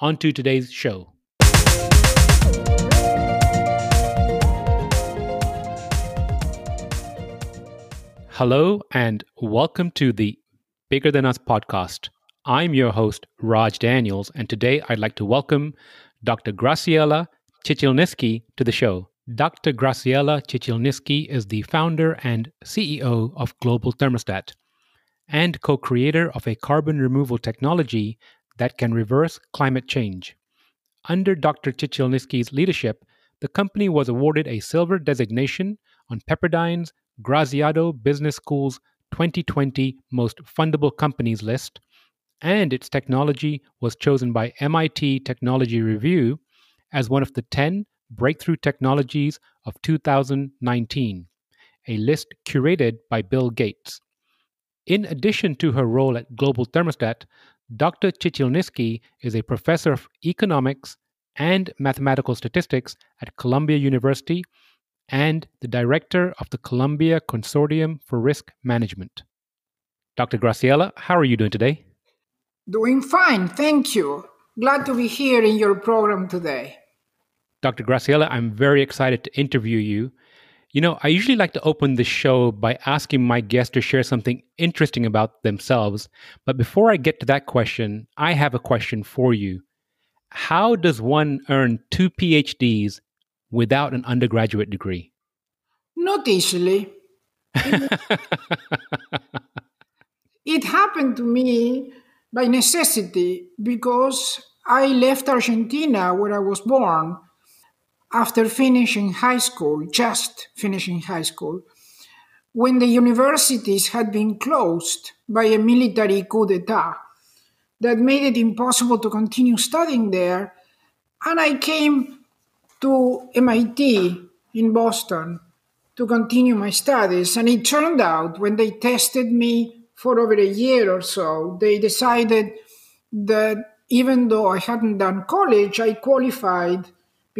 on to today's show. Hello, and welcome to the Bigger Than Us podcast. I'm your host, Raj Daniels, and today I'd like to welcome Dr. Graciela Chichilnisky to the show. Dr. Graciela Chichilnisky is the founder and CEO of Global Thermostat and co creator of a carbon removal technology that can reverse climate change. Under Dr. Chichilnisky's leadership, the company was awarded a silver designation on Pepperdine's Graziadio Business School's 2020 Most Fundable Companies list, and its technology was chosen by MIT Technology Review as one of the 10 breakthrough technologies of 2019, a list curated by Bill Gates. In addition to her role at Global Thermostat, Dr. Chichilnisky is a professor of economics and mathematical statistics at Columbia University and the director of the Columbia Consortium for Risk Management. Dr. Graciela, how are you doing today? Doing fine, thank you. Glad to be here in your program today. Dr. Graciela, I'm very excited to interview you. You know, I usually like to open the show by asking my guests to share something interesting about themselves. But before I get to that question, I have a question for you. How does one earn two PhDs without an undergraduate degree? Not easily. it happened to me by necessity because I left Argentina, where I was born, after finishing high school, just finishing high school, when the universities had been closed by a military coup d'etat that made it impossible to continue studying there. And I came to MIT in Boston to continue my studies. And it turned out when they tested me for over a year or so, they decided that even though I hadn't done college, I qualified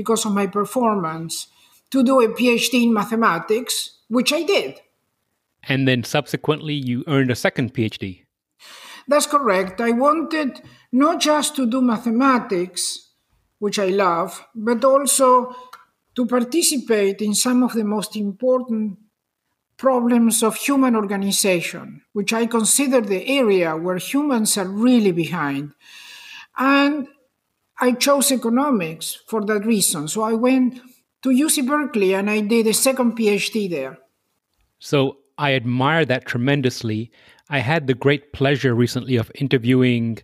because of my performance to do a PhD in mathematics, which I did. And then subsequently, you earned a second PhD. That's correct. I wanted not just to do mathematics, which I love, but also to participate in some of the most important problems of human organization, which I consider the area where humans are really behind. And I chose economics for that reason. So I went to UC Berkeley and I did a second PhD there. So I admire that tremendously. I had the great pleasure recently of interviewing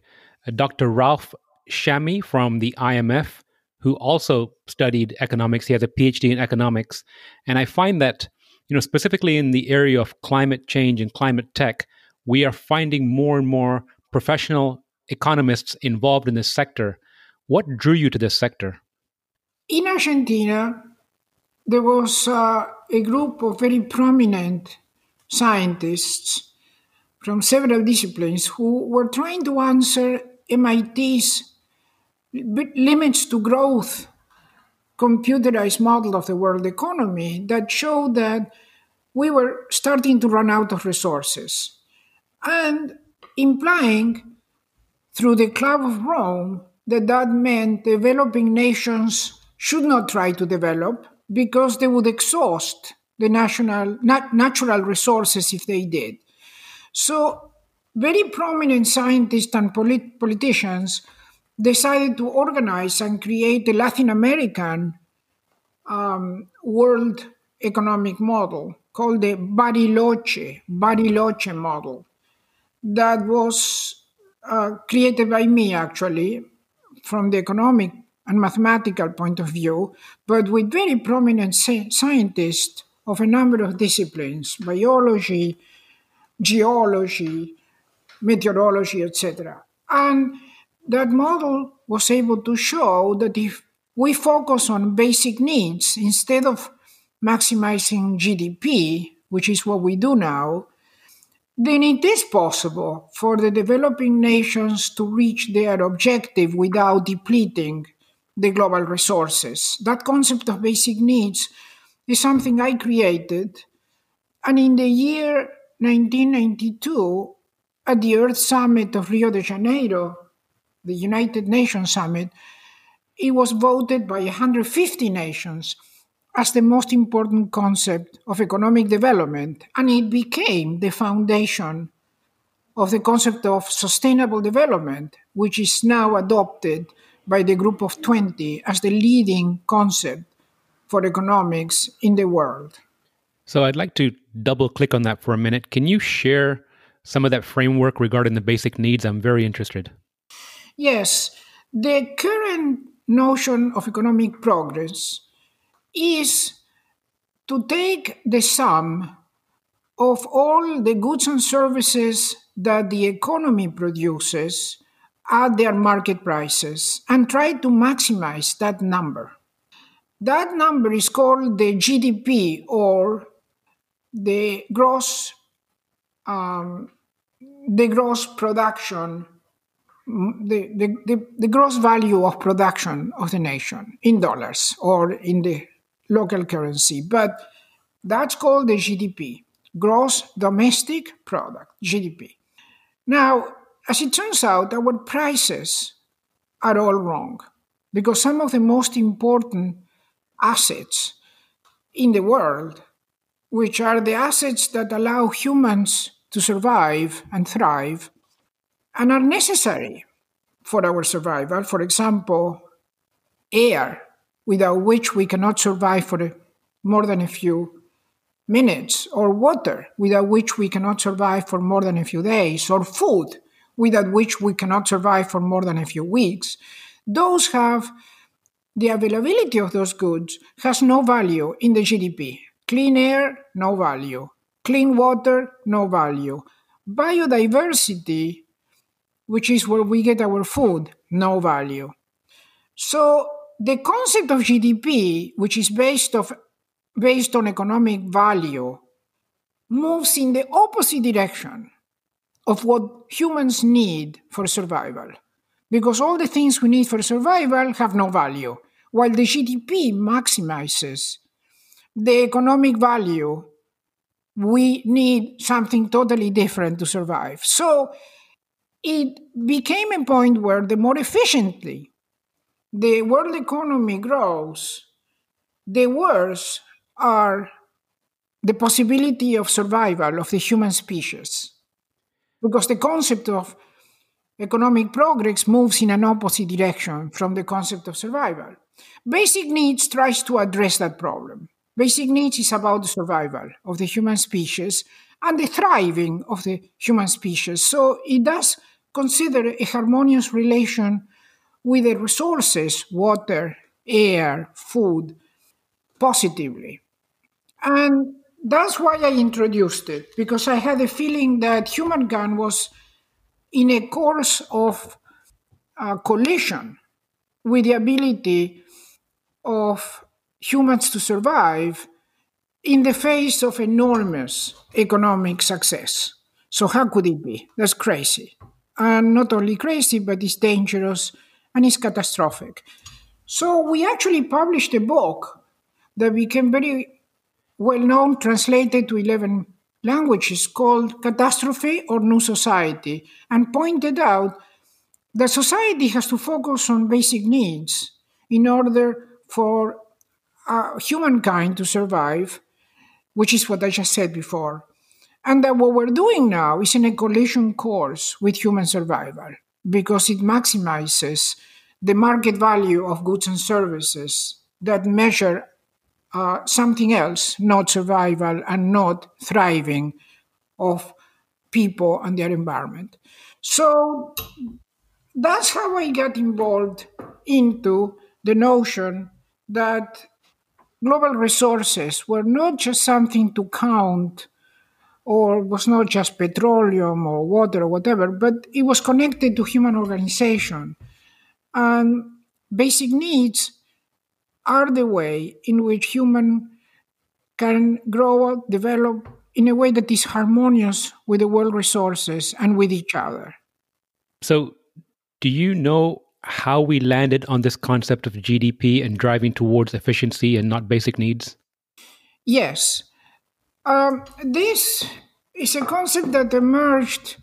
uh, Dr. Ralph Chami from the IMF, who also studied economics. He has a PhD in economics. And I find that, you know, specifically in the area of climate change and climate tech, we are finding more and more professional economists involved in this sector. What drew you to this sector? In Argentina, there was uh, a group of very prominent scientists from several disciplines who were trying to answer MIT's limits to growth computerized model of the world economy that showed that we were starting to run out of resources and implying through the Club of Rome that that meant developing nations should not try to develop because they would exhaust the national nat- natural resources if they did. So, very prominent scientists and polit- politicians decided to organize and create a Latin American um, world economic model called the Bariloche, Bariloche model that was uh, created by me actually from the economic and mathematical point of view, but with very prominent scientists of a number of disciplines biology, geology, meteorology, etc. And that model was able to show that if we focus on basic needs instead of maximizing GDP, which is what we do now, then it is possible for the developing nations to reach their objective without depleting the global resources. That concept of basic needs is something I created. And in the year 1992, at the Earth Summit of Rio de Janeiro, the United Nations Summit, it was voted by 150 nations as the most important concept of economic development, and it became the foundation of the concept of sustainable development, which is now adopted by the Group of 20 as the leading concept for economics in the world. So I'd like to double click on that for a minute. Can you share some of that framework regarding the basic needs? I'm very interested. Yes. The current notion of economic progress is to take the sum of all the goods and services that the economy produces at their market prices and try to maximize that number. That number is called the GDP or the gross um, the gross production the, the, the, the gross value of production of the nation in dollars or in the local currency but that's called the GDP gross domestic product GDP now as it turns out, our prices are all wrong because some of the most important assets in the world, which are the assets that allow humans to survive and thrive and are necessary for our survival, for example, air, without which we cannot survive for more than a few minutes, or water, without which we cannot survive for more than a few days, or food, without which we cannot survive for more than a few weeks, those have the availability of those goods has no value in the GDP. Clean air, no value. Clean water, no value. Biodiversity, which is where we get our food, no value. So the concept of GDP, which is based of based on economic value, moves in the opposite direction of what humans need for survival. Because all the things we need for survival have no value, while the GDP maximizes the economic value. We need something totally different to survive. So it became a point where the more efficiently the world economy grows, the worse are the possibility of survival of the human species because the concept of economic progress moves in an opposite direction from the concept of survival. Basic needs tries to address that problem. Basic needs is about the survival of the human species and the thriving of the human species. So it does consider a harmonious relation with the resources, water, air, food, positively. And that's why I introduced it because I had a feeling that humankind was in a course of uh, collision with the ability of humans to survive in the face of enormous economic success. So, how could it be? That's crazy. And not only crazy, but it's dangerous and it's catastrophic. So, we actually published a book that became very well known, translated to 11 languages, called Catastrophe or New Society, and pointed out that society has to focus on basic needs in order for uh, humankind to survive, which is what I just said before. And that what we're doing now is in a collision course with human survival because it maximizes the market value of goods and services that measure uh, something else, not survival and not thriving of people and their environment. So that's how I got involved into the notion that global resources were not just something to count or was not just petroleum or water or whatever, but it was connected to human organization And basic needs are the way in which human can grow, up, develop in a way that is harmonious with the world resources and with each other. So, do you know how we landed on this concept of GDP and driving towards efficiency and not basic needs? Yes. Um, this is a concept that emerged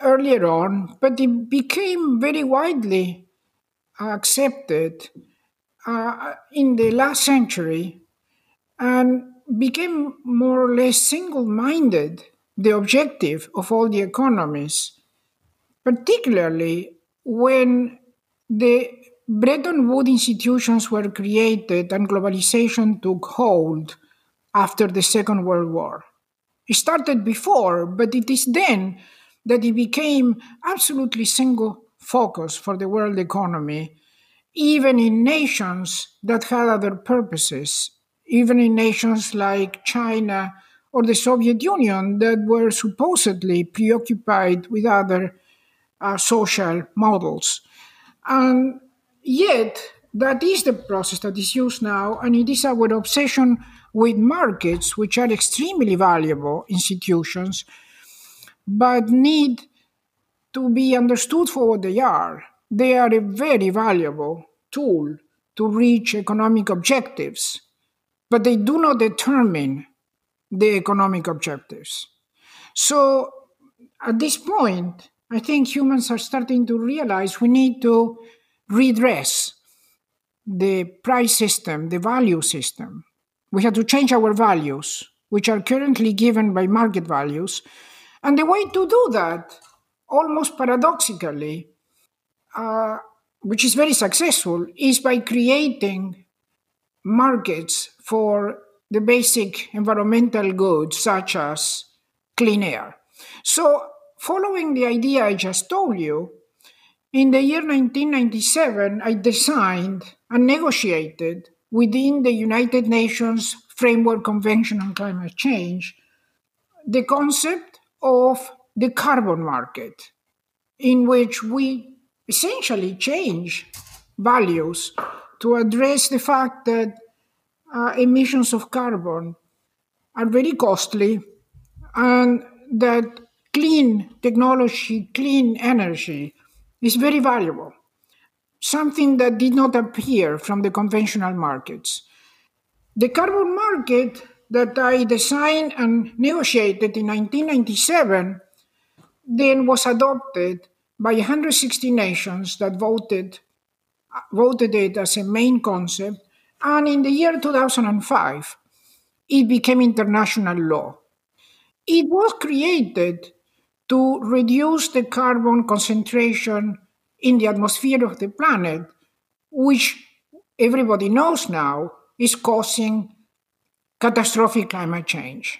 earlier on, but it became very widely accepted uh, in the last century and became more or less single minded the objective of all the economists, particularly when the Bretton Woods institutions were created and globalization took hold after the Second World War. It started before, but it is then that it became absolutely single focus for the world economy, even in nations that had other purposes, even in nations like China or the Soviet Union that were supposedly preoccupied with other uh, social models. And yet, that is the process that is used now, and it is our obsession with markets, which are extremely valuable institutions, but need to be understood for what they are. They are a very valuable tool to reach economic objectives, but they do not determine the economic objectives. So, at this point, I think humans are starting to realize we need to redress the price system, the value system. We have to change our values, which are currently given by market values. And the way to do that, almost paradoxically, uh, which is very successful, is by creating markets for the basic environmental goods, such as clean air. So following the idea I just told you, in the year 1997, I designed and negotiated within the United Nations Framework Convention on Climate Change the concept of the carbon market, in which we essentially change values to address the fact that uh, emissions of carbon are very costly and that clean technology, clean energy is very valuable, something that did not appear from the conventional markets. The carbon market that I designed and negotiated in 1997 then was adopted by 160 nations that voted voted it as a main concept and in the year 2005 it became international law it was created to reduce the carbon concentration in the atmosphere of the planet, which everybody knows now is causing catastrophic climate change.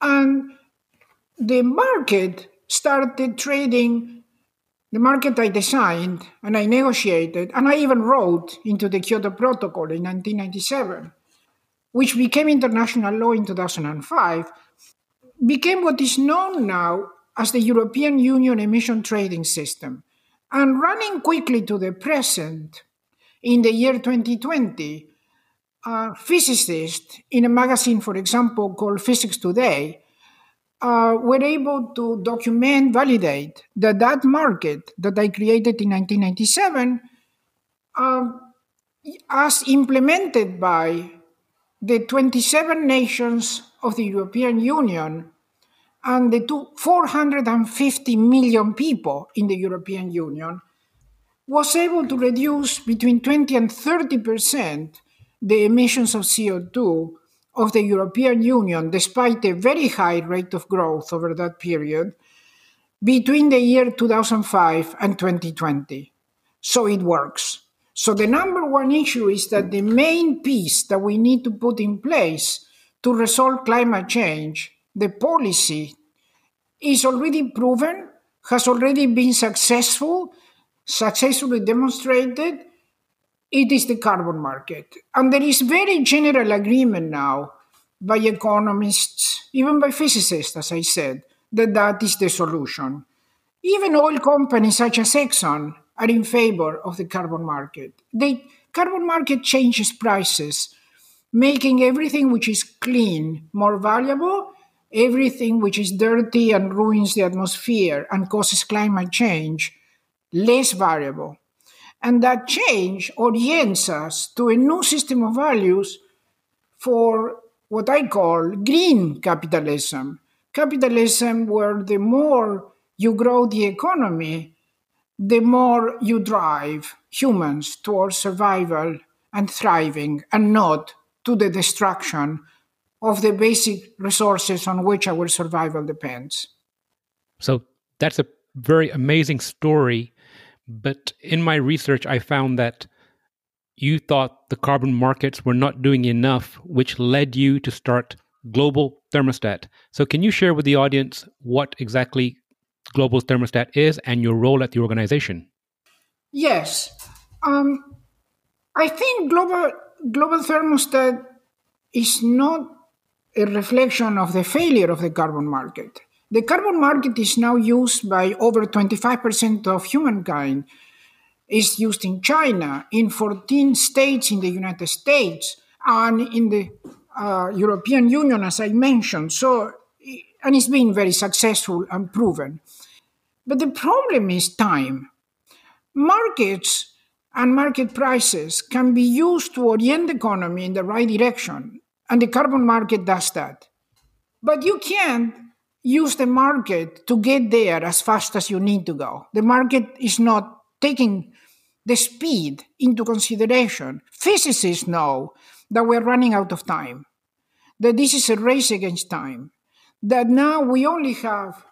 And the market started trading the market I designed and I negotiated, and I even wrote into the Kyoto Protocol in 1997, which became international law in 2005, became what is known now as the European Union emission trading system. And running quickly to the present, in the year 2020, uh, physicists in a magazine, for example, called Physics Today, uh, were able to document, validate that that market that I created in 1997, uh, as implemented by the 27 nations of the European Union and the two, 450 million people in the European Union was able to reduce between 20 and 30 percent the emissions of CO2 of the European Union, despite a very high rate of growth over that period, between the year 2005 and 2020. So it works. So the number one issue is that the main piece that we need to put in place to resolve climate change the policy is already proven, has already been successful, successfully demonstrated. It is the carbon market. And there is very general agreement now by economists, even by physicists, as I said, that that is the solution. Even oil companies such as Exxon are in favor of the carbon market. The carbon market changes prices, making everything which is clean more valuable, everything which is dirty and ruins the atmosphere and causes climate change less variable. And that change orients us to a new system of values for what I call green capitalism. Capitalism where the more you grow the economy, the more you drive humans towards survival and thriving and not to the destruction of the basic resources on which our survival depends. So that's a very amazing story. But in my research, I found that you thought the carbon markets were not doing enough, which led you to start Global Thermostat. So, can you share with the audience what exactly Global Thermostat is and your role at the organization? Yes. Um, I think Global, Global Thermostat is not a reflection of the failure of the carbon market. The carbon market is now used by over 25% of humankind. It's used in China, in 14 states in the United States, and in the uh, European Union, as I mentioned. So, and it's been very successful and proven. But the problem is time. Markets and market prices can be used to orient the economy in the right direction, and the carbon market does that. But you can't use the market to get there as fast as you need to go. The market is not taking the speed into consideration. Physicists know that we're running out of time, that this is a race against time, that now we only have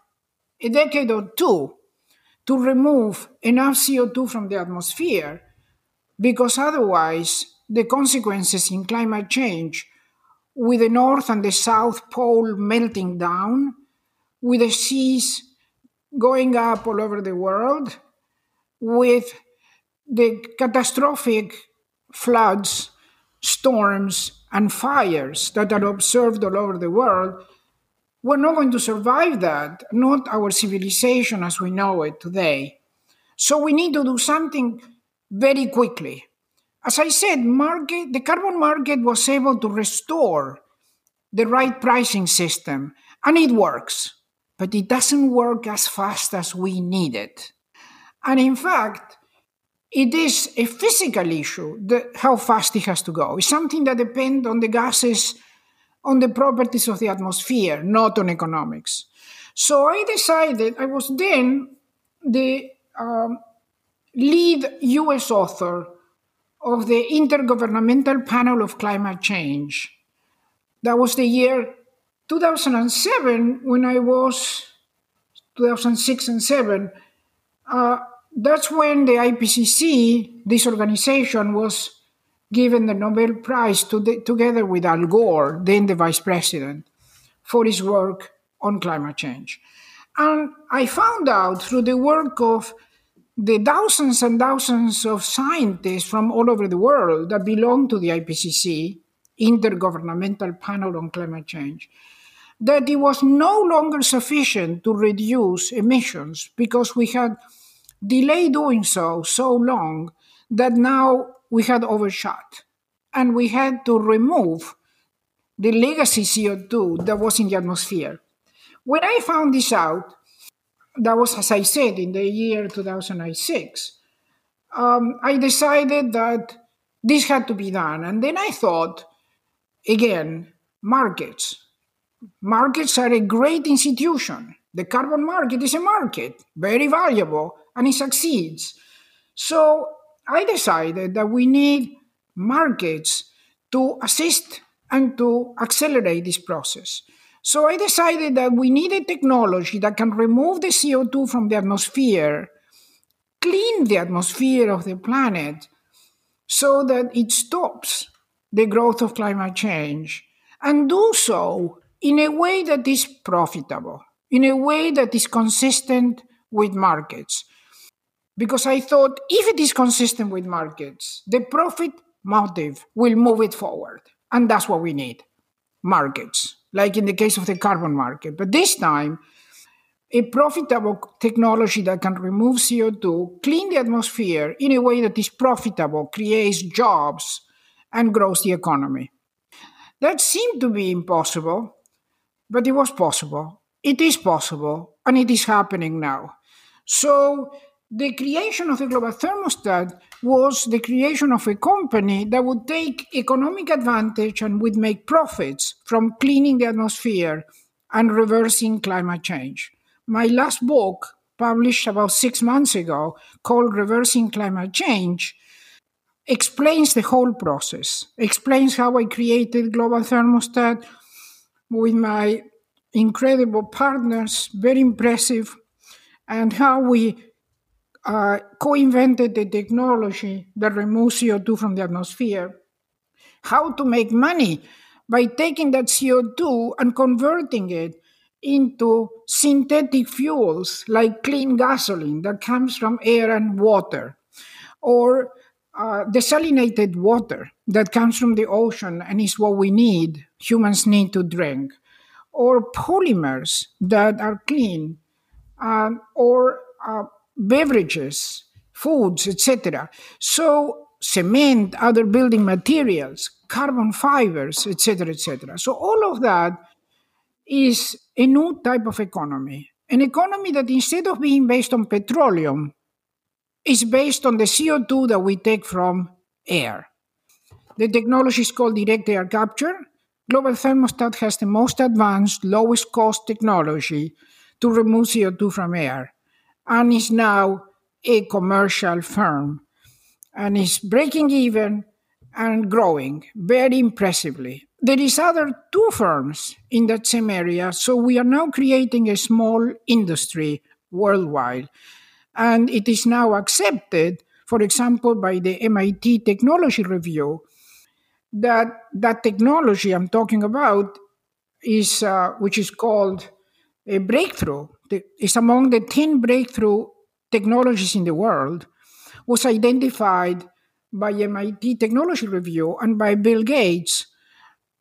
a decade or two to remove enough CO2 from the atmosphere, because otherwise, the consequences in climate change, with the North and the South Pole melting down, with the seas going up all over the world, with the catastrophic floods, storms, and fires that are observed all over the world, we're not going to survive that, not our civilization as we know it today. So we need to do something very quickly. As I said, market, the carbon market was able to restore the right pricing system, and it works but it doesn't work as fast as we need it. And in fact, it is a physical issue, how fast it has to go. It's something that depends on the gases, on the properties of the atmosphere, not on economics. So I decided, I was then the um, lead US author of the Intergovernmental Panel of Climate Change. That was the year 2007, when I was 2006 and 7, uh, that's when the IPCC, this organization, was given the Nobel Prize to the, together with Al Gore, then the vice president, for his work on climate change. And I found out through the work of the thousands and thousands of scientists from all over the world that belong to the IPCC, Intergovernmental Panel on Climate Change, that it was no longer sufficient to reduce emissions because we had delayed doing so so long that now we had overshot and we had to remove the legacy CO2 that was in the atmosphere. When I found this out, that was, as I said, in the year 2006, um, I decided that this had to be done. And then I thought, again, markets markets are a great institution. The carbon market is a market, very valuable, and it succeeds. So I decided that we need markets to assist and to accelerate this process. So I decided that we need a technology that can remove the CO2 from the atmosphere, clean the atmosphere of the planet, so that it stops the growth of climate change, and do so in a way that is profitable, in a way that is consistent with markets. Because I thought if it is consistent with markets, the profit motive will move it forward. And that's what we need markets, like in the case of the carbon market. But this time, a profitable technology that can remove CO2, clean the atmosphere in a way that is profitable, creates jobs, and grows the economy. That seemed to be impossible, but it was possible. It is possible, and it is happening now. So, the creation of the global thermostat was the creation of a company that would take economic advantage and would make profits from cleaning the atmosphere and reversing climate change. My last book, published about six months ago, called Reversing Climate Change, explains the whole process, explains how I created Global Thermostat with my incredible partners, very impressive, and how we uh, co invented the technology that removes CO2 from the atmosphere, how to make money? By taking that CO2 and converting it into synthetic fuels like clean gasoline that comes from air and water, or uh, desalinated water that comes from the ocean and is what we need, humans need to drink, or polymers that are clean, um, or uh, beverages, foods, etc. So cement, other building materials, carbon fibers, etc., etc. So all of that is a new type of economy, an economy that instead of being based on petroleum, is based on the CO2 that we take from air. The technology is called direct air capture. Global Thermostat has the most advanced, lowest cost technology to remove CO2 from air and is now a commercial firm and is breaking even and growing very impressively. There is other two firms in that same area, so we are now creating a small industry worldwide. And it is now accepted, for example, by the MIT Technology Review, that that technology I'm talking about is, uh, which is called a breakthrough, is among the 10 breakthrough technologies in the world, was identified by MIT Technology Review and by Bill Gates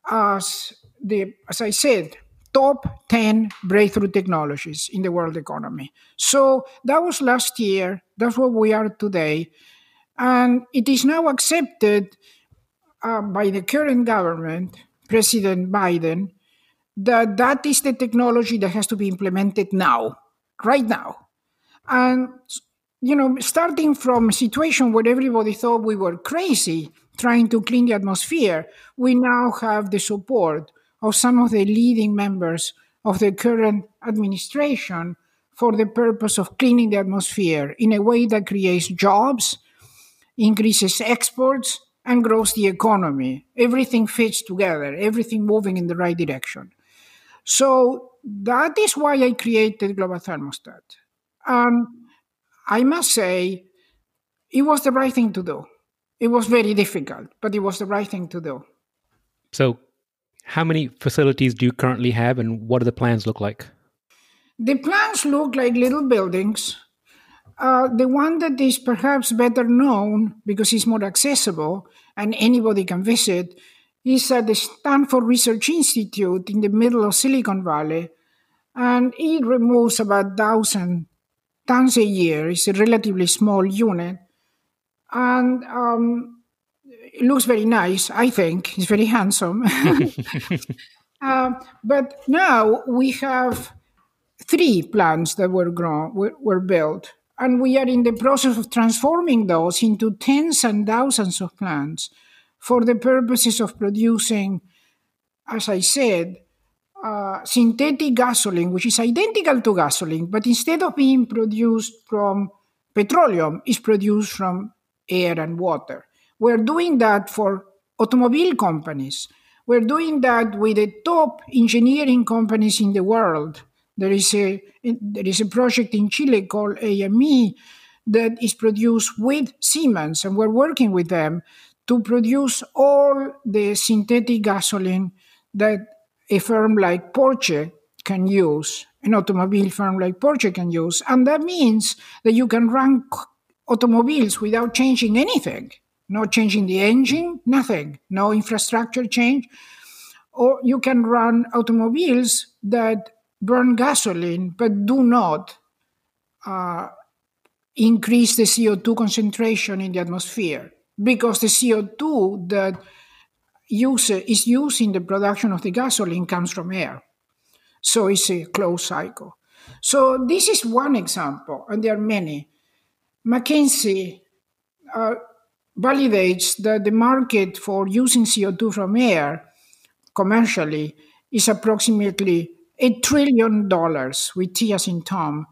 as the, as I said, top 10 breakthrough technologies in the world economy. So that was last year. That's where we are today. And it is now accepted uh, by the current government, President Biden, that that is the technology that has to be implemented now, right now. And, you know, starting from a situation where everybody thought we were crazy trying to clean the atmosphere, we now have the support of some of the leading members of the current administration for the purpose of cleaning the atmosphere in a way that creates jobs, increases exports, and grows the economy. Everything fits together, everything moving in the right direction. So that is why I created Global Thermostat. And I must say, it was the right thing to do. It was very difficult, but it was the right thing to do. So, how many facilities do you currently have, and what do the plans look like? The plans look like little buildings. Uh, the one that is perhaps better known because it's more accessible and anybody can visit is at the Stanford Research Institute in the middle of Silicon Valley, and it removes about 1,000 tons a year. It's a relatively small unit, and um, it looks very nice, I think. It's very handsome. uh, but now we have three plants that were grown, were, were built, and we are in the process of transforming those into tens and thousands of plants for the purposes of producing, as I said, uh, synthetic gasoline, which is identical to gasoline, but instead of being produced from petroleum, is produced from air and water. We're doing that for automobile companies. We're doing that with the top engineering companies in the world. There is a there is a project in Chile called AME that is produced with Siemens, and we're working with them to produce all the synthetic gasoline that a firm like Porsche can use, an automobile firm like Porsche can use. And that means that you can run automobiles without changing anything, not changing the engine, nothing, no infrastructure change. Or you can run automobiles that burn gasoline but do not uh, increase the CO2 concentration in the atmosphere because the CO2 that use, is used in the production of the gasoline comes from air. So it's a closed cycle. So this is one example, and there are many. McKinsey uh, validates that the market for using CO2 from air commercially is approximately a trillion dollars with T as in Tom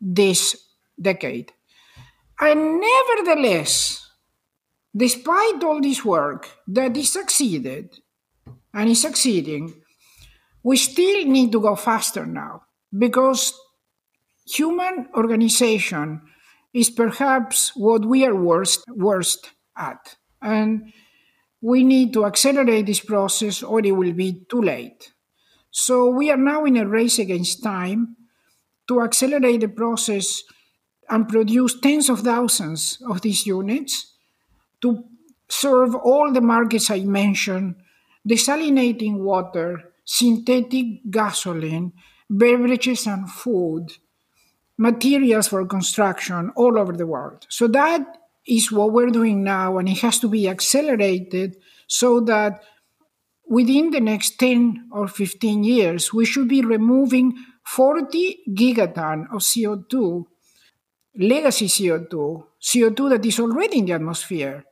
this decade. And nevertheless, despite all this work that is succeeded and is succeeding, we still need to go faster now because human organization is perhaps what we are worst, worst at. And we need to accelerate this process or it will be too late. So we are now in a race against time to accelerate the process and produce tens of thousands of these units to serve all the markets I mentioned desalinating water, synthetic gasoline, beverages and food, materials for construction all over the world. So that is what we're doing now, and it has to be accelerated so that within the next 10 or 15 years, we should be removing 40 gigaton of CO2, legacy CO2, CO2 that is already in the atmosphere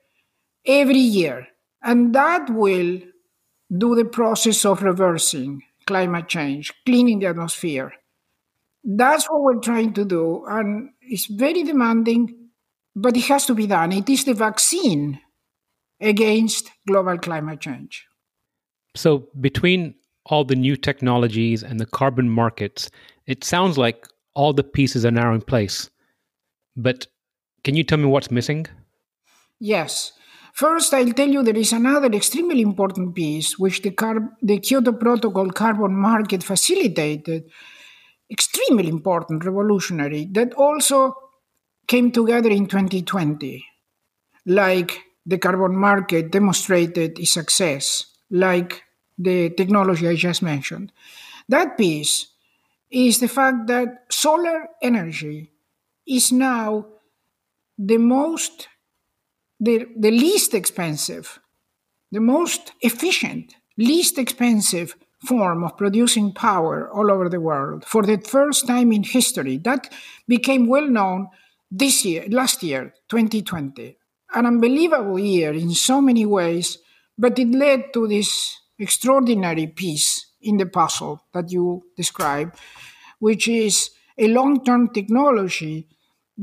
every year. And that will do the process of reversing climate change, cleaning the atmosphere. That's what we're trying to do. And it's very demanding, but it has to be done. It is the vaccine against global climate change. So, between all the new technologies and the carbon markets, it sounds like all the pieces are now in place. But can you tell me what's missing? Yes. First, I'll tell you there is another extremely important piece which the, Car- the Kyoto Protocol carbon market facilitated. Extremely important, revolutionary, that also came together in 2020. Like the carbon market demonstrated its success, like the technology I just mentioned. That piece is the fact that solar energy is now the most the, the least expensive, the most efficient, least expensive form of producing power all over the world for the first time in history. That became well known this year, last year, 2020. An unbelievable year in so many ways, but it led to this extraordinary piece in the puzzle that you described, which is a long term technology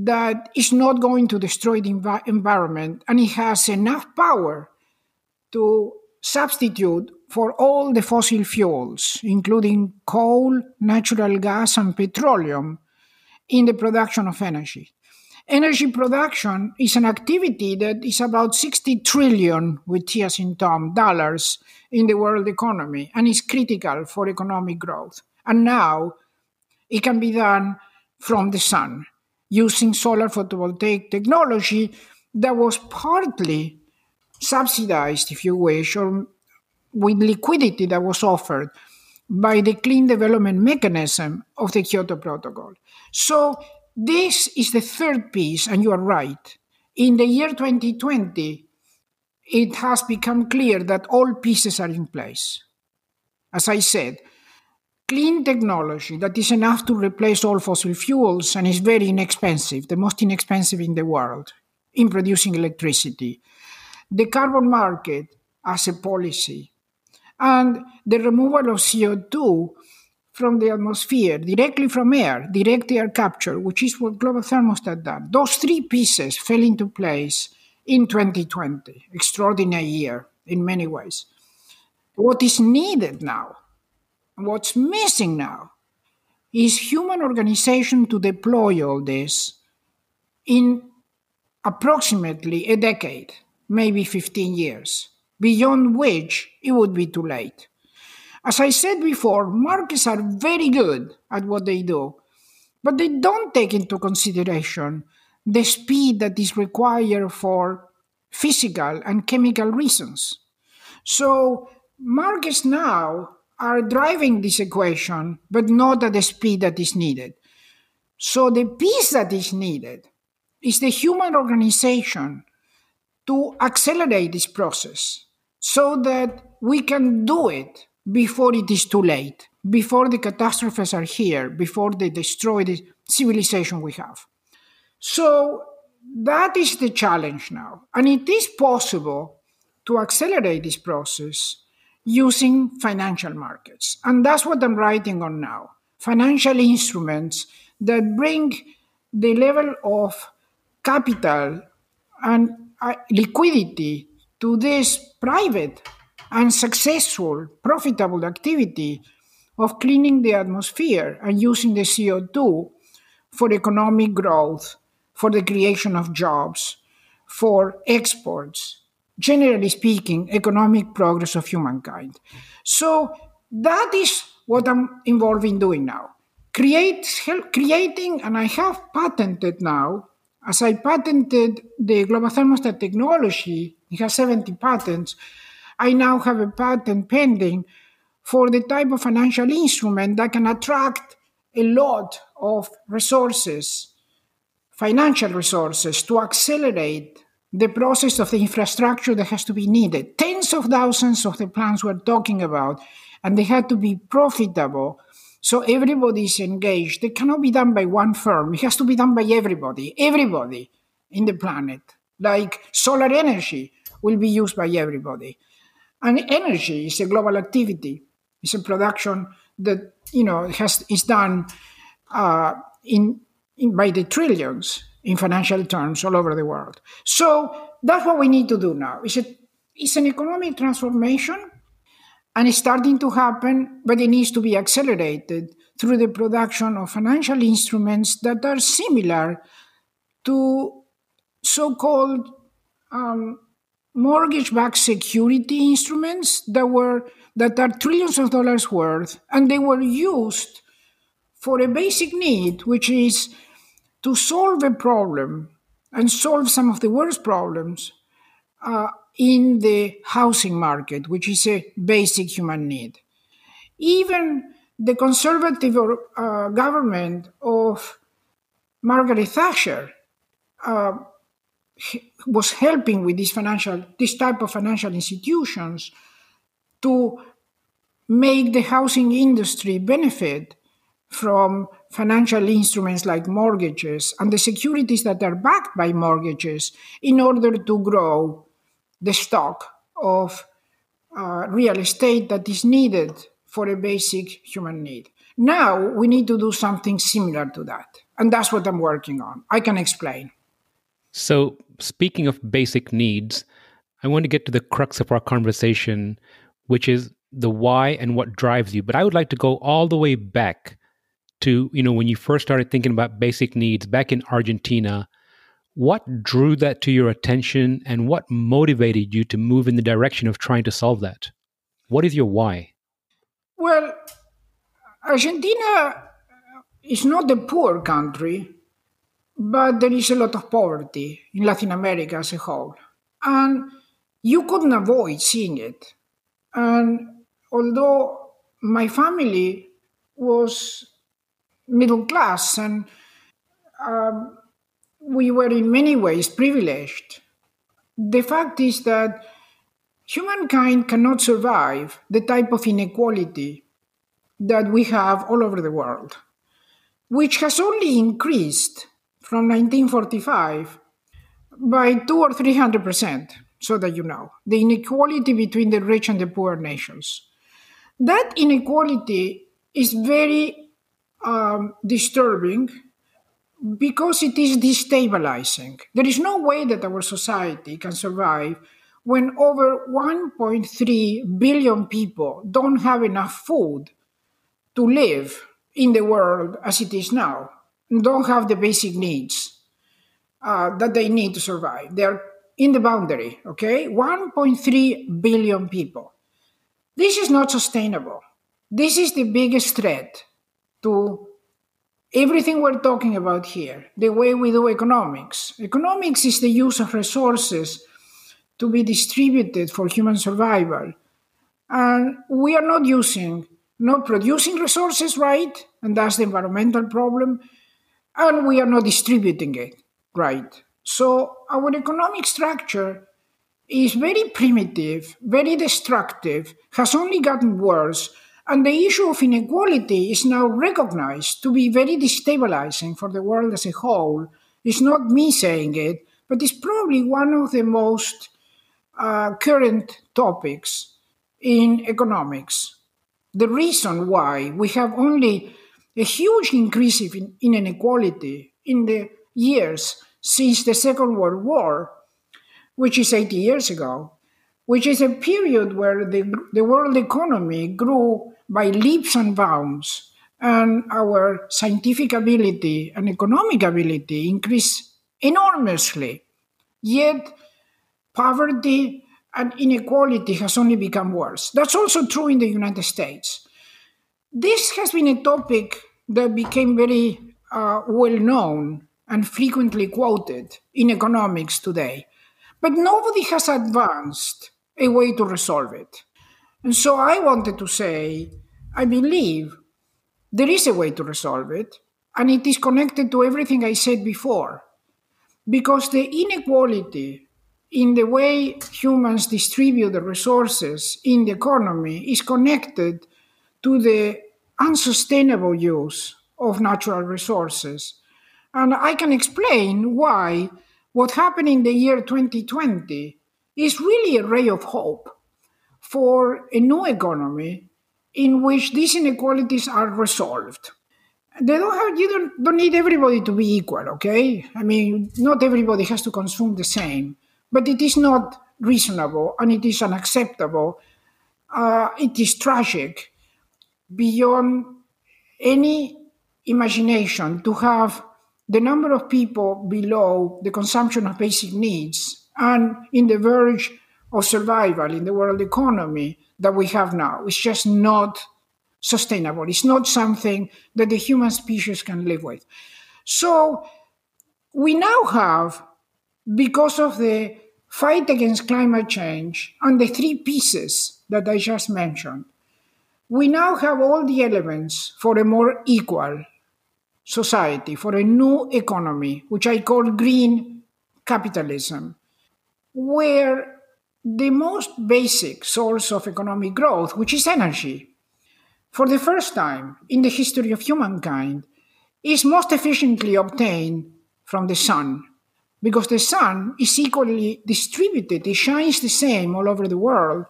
that is not going to destroy the env- environment and it has enough power to substitute for all the fossil fuels, including coal, natural gas, and petroleum, in the production of energy. Energy production is an activity that is about 60 trillion with T in Tom dollars in the world economy and is critical for economic growth. And now it can be done from the sun using solar photovoltaic technology that was partly subsidized, if you wish, or with liquidity that was offered by the clean development mechanism of the Kyoto Protocol. So, this is the third piece, and you are right. In the year 2020, it has become clear that all pieces are in place. As I said, clean technology that is enough to replace all fossil fuels and is very inexpensive, the most inexpensive in the world in producing electricity. The carbon market as a policy, and the removal of CO2 from the atmosphere, directly from air, direct air capture, which is what global thermostat done. Those three pieces fell into place in 2020. Extraordinary year in many ways. What is needed now What's missing now is human organization to deploy all this in approximately a decade, maybe 15 years, beyond which it would be too late. As I said before, markets are very good at what they do, but they don't take into consideration the speed that is required for physical and chemical reasons. So, markets now are driving this equation, but not at the speed that is needed. So, the piece that is needed is the human organization to accelerate this process so that we can do it before it is too late, before the catastrophes are here, before they destroy the civilization we have. So that is the challenge now. And it is possible to accelerate this process using financial markets. And that's what I'm writing on now financial instruments that bring the level of capital and uh, liquidity to this private and successful, profitable activity of cleaning the atmosphere and using the CO2 for economic growth, for the creation of jobs, for exports, generally speaking, economic progress of humankind. So that is what I'm involved in doing now. Create, help, creating, and I have patented now, as I patented the global thermostat technology, it has 70 patents. I now have a patent pending for the type of financial instrument that can attract a lot of resources, financial resources, to accelerate the process of the infrastructure that has to be needed. Tens of thousands of the plants we're talking about, and they had to be profitable. So everybody is engaged. It cannot be done by one firm. It has to be done by everybody, everybody in the planet. Like solar energy will be used by everybody. And energy is a global activity. It's a production that you know has is done uh, in, in by the trillions in financial terms all over the world. So that's what we need to do now. It's, a, it's an economic transformation and it's starting to happen, but it needs to be accelerated through the production of financial instruments that are similar to so called um, mortgage backed security instruments that were that are trillions of dollars worth and they were used for a basic need which is to solve a problem and solve some of the worst problems uh, in the housing market, which is a basic human need. Even the conservative uh, government of Margaret Thatcher uh, was helping with this financial, this type of financial institutions to make the housing industry benefit from financial instruments like mortgages and the securities that are backed by mortgages in order to grow the stock of uh, real estate that is needed for a basic human need. Now we need to do something similar to that. And that's what I'm working on. I can explain. So, speaking of basic needs, I want to get to the crux of our conversation, which is the why and what drives you. But I would like to go all the way back to, you know, when you first started thinking about basic needs back in Argentina. What drew that to your attention and what motivated you to move in the direction of trying to solve that? What is your why? Well, Argentina is not a poor country but there is a lot of poverty in Latin America as a whole. And you couldn't avoid seeing it. And although my family was middle class and um, we were in many ways privileged, the fact is that humankind cannot survive the type of inequality that we have all over the world, which has only increased from 1945 by two or three hundred percent, so that you know the inequality between the rich and the poor nations. That inequality is very um, disturbing because it is destabilizing. There is no way that our society can survive when over 1.3 billion people don't have enough food to live in the world as it is now don't have the basic needs uh, that they need to survive. They are in the boundary, okay? 1.3 billion people. This is not sustainable. This is the biggest threat to everything we're talking about here, the way we do economics. Economics is the use of resources to be distributed for human survival. And we are not using, not producing resources right, and that's the environmental problem, and we are not distributing it right. So our economic structure is very primitive, very destructive, has only gotten worse, and the issue of inequality is now recognized to be very destabilizing for the world as a whole. It's not me saying it, but it's probably one of the most uh, current topics in economics. The reason why we have only a huge increase in, in inequality in the years since the Second World War, which is 80 years ago, which is a period where the, the world economy grew by leaps and bounds, and our scientific ability and economic ability increased enormously. Yet, poverty and inequality has only become worse. That's also true in the United States. This has been a topic that became very uh, well known and frequently quoted in economics today. But nobody has advanced a way to resolve it. And so I wanted to say, I believe there is a way to resolve it, and it is connected to everything I said before. Because the inequality in the way humans distribute the resources in the economy is connected to the unsustainable use of natural resources. And I can explain why what happened in the year 2020 is really a ray of hope for a new economy in which these inequalities are resolved. They don't have you don't, don't need everybody to be equal, okay? I mean, not everybody has to consume the same, but it is not reasonable and it is unacceptable. Uh, it is tragic beyond any imagination to have the number of people below the consumption of basic needs and in the verge of survival in the world economy that we have now. It's just not sustainable. It's not something that the human species can live with. So we now have, because of the fight against climate change and the three pieces that I just mentioned, we now have all the elements for a more equal society, for a new economy, which I call green capitalism, where the most basic source of economic growth, which is energy, for the first time in the history of humankind, is most efficiently obtained from the sun. Because the sun is equally distributed, it shines the same all over the world,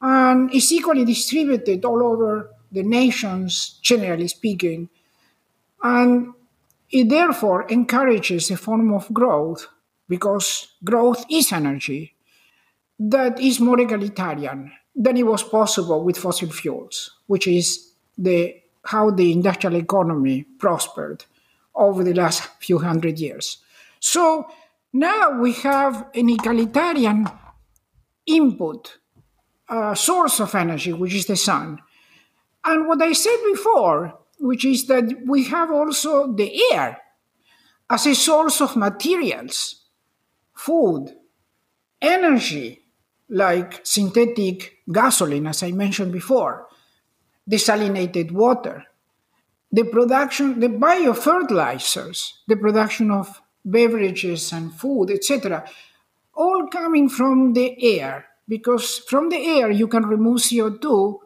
and is equally distributed all over the nations, generally speaking. And it therefore encourages a form of growth because growth is energy that is more egalitarian than it was possible with fossil fuels, which is the how the industrial economy prospered over the last few hundred years. So now we have an egalitarian input uh, source of energy, which is the sun. And what I said before, which is that we have also the air as a source of materials, food, energy, like synthetic gasoline, as I mentioned before, desalinated water, the production, the biofertilizers, the production of beverages and food, etc., all coming from the air because from the air you can remove CO2.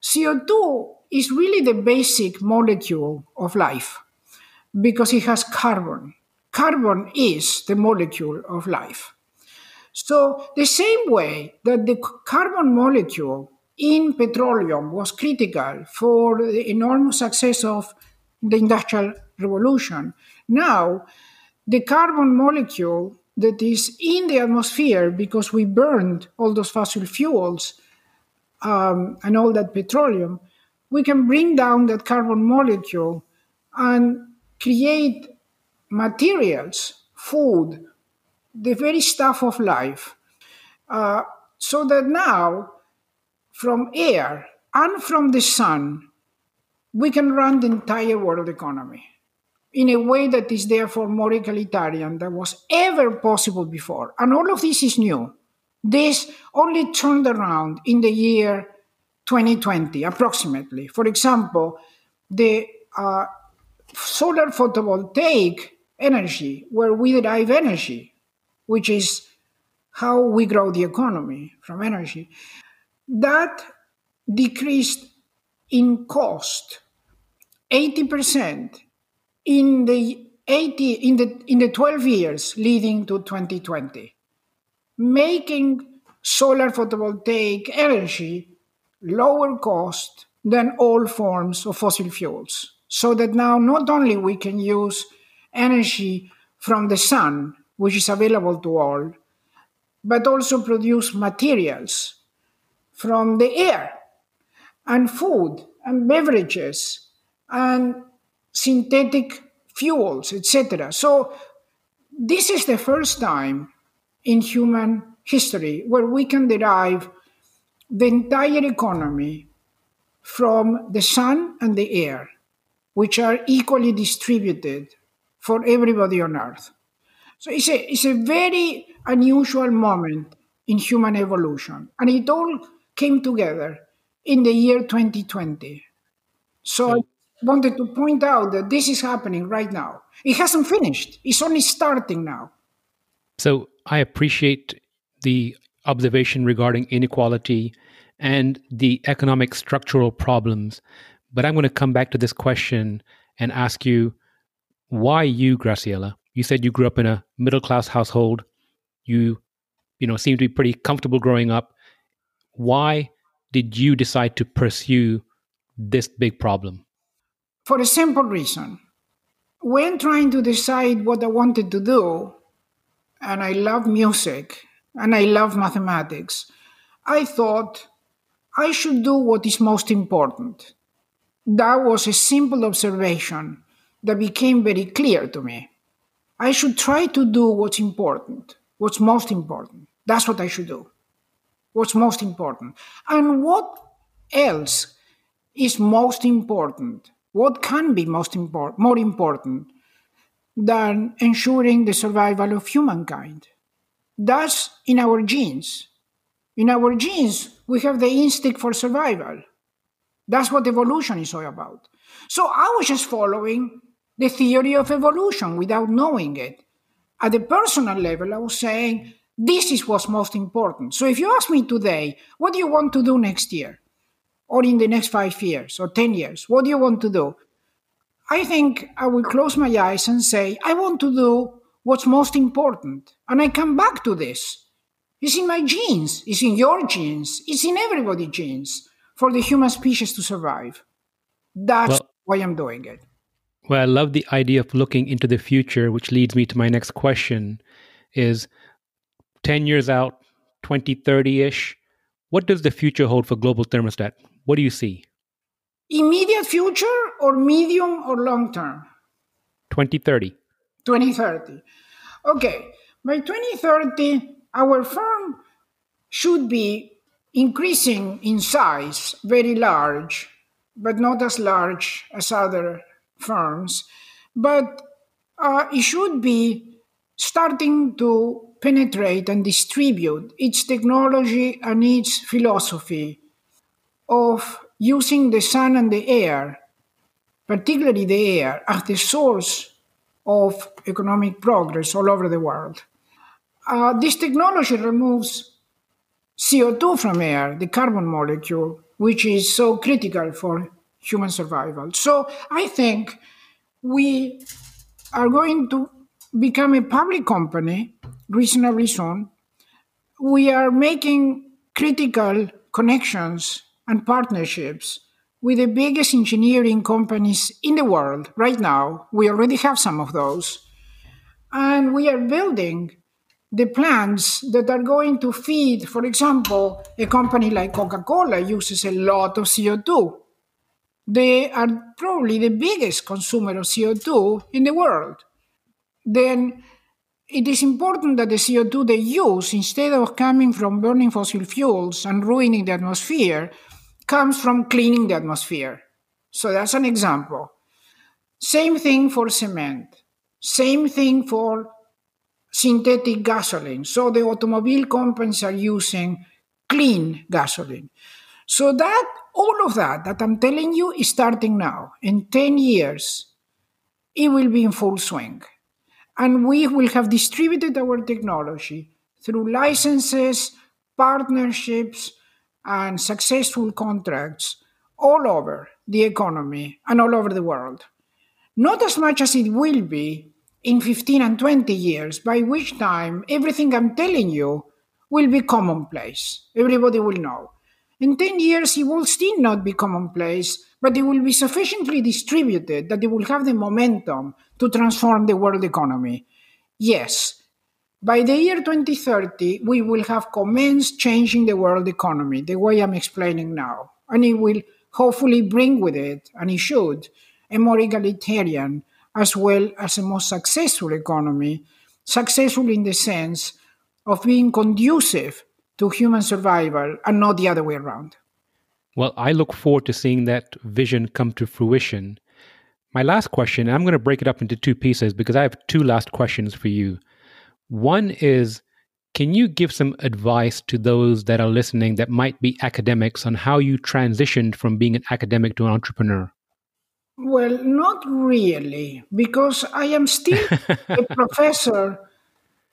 CO2 is really the basic molecule of life because it has carbon. Carbon is the molecule of life. So, the same way that the carbon molecule in petroleum was critical for the enormous success of the Industrial Revolution, now the carbon molecule that is in the atmosphere because we burned all those fossil fuels um, and all that petroleum, we can bring down that carbon molecule and create materials, food, the very stuff of life, uh, so that now from air and from the sun, we can run the entire world economy in a way that is therefore more egalitarian than was ever possible before. And all of this is new. This only turned around in the year 2020, approximately. For example, the uh, solar photovoltaic energy, where we derive energy, which is how we grow the economy from energy, that decreased in cost 80% in the 80 in the in the 12 years leading to 2020 making solar photovoltaic energy lower cost than all forms of fossil fuels so that now not only we can use energy from the sun which is available to all but also produce materials from the air and food and beverages and synthetic fuels, etc. So, this is the first time in human history where we can derive the entire economy from the sun and the air, which are equally distributed for everybody on earth. So it's a, it's a very unusual moment in human evolution, and it all came together in the year 2020. So I wanted to point out that this is happening right now. It hasn't finished, it's only starting now. So I appreciate the observation regarding inequality and the economic structural problems. But I'm going to come back to this question and ask you why you, Graciela? You said you grew up in a middle class household. You, you know, seem to be pretty comfortable growing up. Why did you decide to pursue this big problem? For a simple reason. When trying to decide what I wanted to do, and I love music and I love mathematics, I thought I should do what is most important. That was a simple observation that became very clear to me. I should try to do what's important, what's most important. That's what I should do. What's most important. And what else is most important? What can be most important, more important than ensuring the survival of humankind? That's in our genes. In our genes, we have the instinct for survival. That's what evolution is all about. So I was just following the theory of evolution without knowing it. At the personal level, I was saying, this is what's most important. So if you ask me today, what do you want to do next year? Or in the next five years or 10 years? What do you want to do? I think I will close my eyes and say, I want to do what's most important. And I come back to this. It's in my genes, it's in your genes, it's in everybody's genes for the human species to survive. That's well, why I'm doing it. Well, I love the idea of looking into the future, which leads me to my next question is 10 years out, 2030 ish, what does the future hold for global thermostat? What do you see? Immediate future or medium or long term? 2030. 2030. Okay, by 2030, our firm should be increasing in size, very large, but not as large as other firms. But uh, it should be starting to penetrate and distribute its technology and its philosophy of using the sun and the air, particularly the air, as the source of economic progress all over the world. Uh, this technology removes CO2 from air, the carbon molecule, which is so critical for human survival. So I think we are going to become a public company reasonably soon. We are making critical connections and partnerships with the biggest engineering companies in the world right now. We already have some of those. And we are building the plants that are going to feed, for example, a company like Coca Cola uses a lot of CO2 they are probably the biggest consumer of CO2 in the world. Then it is important that the CO2 they use, instead of coming from burning fossil fuels and ruining the atmosphere, comes from cleaning the atmosphere. So that's an example. Same thing for cement. Same thing for synthetic gasoline. So the automobile companies are using clean gasoline. So that all of that that I'm telling you is starting now. In 10 years, it will be in full swing. And we will have distributed our technology through licenses, partnerships, and successful contracts all over the economy and all over the world. Not as much as it will be in 15 and 20 years, by which time everything I'm telling you will be commonplace. Everybody will know. In 10 years, it will still not be commonplace, but it will be sufficiently distributed that it will have the momentum to transform the world economy. Yes, by the year 2030, we will have commenced changing the world economy the way I'm explaining now. And it will hopefully bring with it, and it should, a more egalitarian as well as a more successful economy, successful in the sense of being conducive to human survival and not the other way around. Well, I look forward to seeing that vision come to fruition. My last question, I'm going to break it up into two pieces because I have two last questions for you. One is Can you give some advice to those that are listening that might be academics on how you transitioned from being an academic to an entrepreneur? Well, not really, because I am still a professor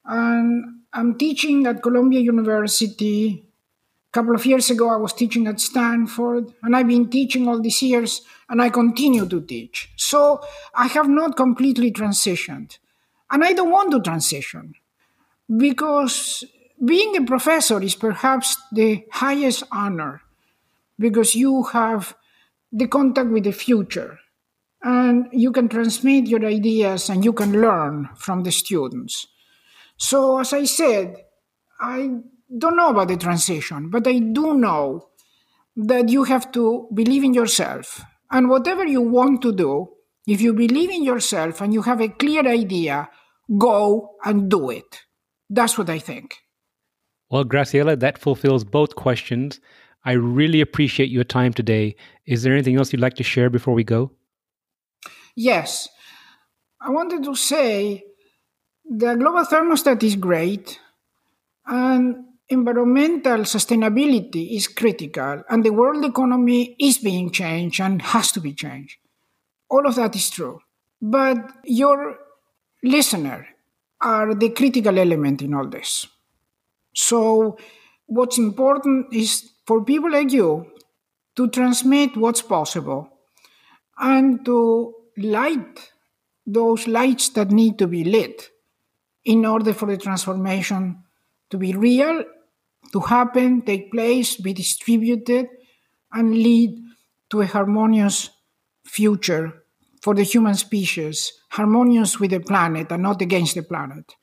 and I'm teaching at Columbia University. A couple of years ago, I was teaching at Stanford, and I've been teaching all these years, and I continue to teach. So I have not completely transitioned. And I don't want to transition because being a professor is perhaps the highest honor because you have the contact with the future and you can transmit your ideas and you can learn from the students. So, as I said, I don't know about the transition, but I do know that you have to believe in yourself. And whatever you want to do, if you believe in yourself and you have a clear idea, go and do it. That's what I think. Well, Graciela, that fulfills both questions. I really appreciate your time today. Is there anything else you'd like to share before we go? Yes. I wanted to say the global thermostat is great and environmental sustainability is critical and the world economy is being changed and has to be changed. All of that is true. But your listener are the critical element in all this. So, what's important is for people like you to transmit what's possible and to light those lights that need to be lit in order for the transformation to be real, to happen, take place, be distributed, and lead to a harmonious future for the human species, harmonious with the planet and not against the planet.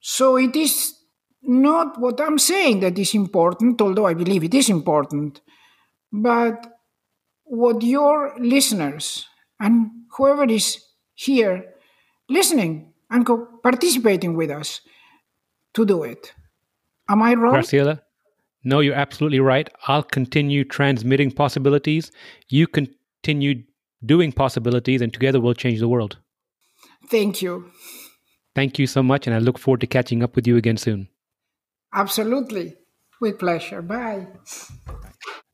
So it is not what I'm saying that is important, although I believe it is important, but what your listeners and whoever is here listening and co- participating with us to do it. Am I wrong? Graciela, no, you're absolutely right. I'll continue transmitting possibilities. You continue doing possibilities, and together we'll change the world. Thank you. Thank you so much, and I look forward to catching up with you again soon. Absolutely. With pleasure. Bye.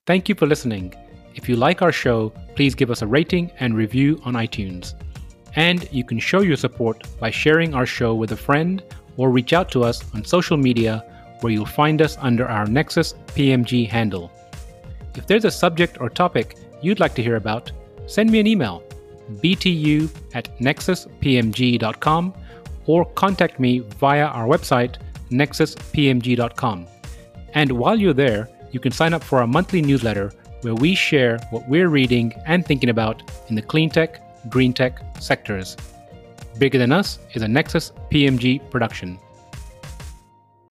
Thank you for listening. If you like our show, please give us a rating and review on iTunes. And you can show your support by sharing our show with a friend or reach out to us on social media where you'll find us under our Nexus PMG handle. If there's a subject or topic you'd like to hear about, send me an email btu at nexuspmg.com or contact me via our website nexuspmg.com. And while you're there, you can sign up for our monthly newsletter where we share what we're reading and thinking about in the clean tech, green tech sectors. Bigger Than Us is a Nexus PMG production.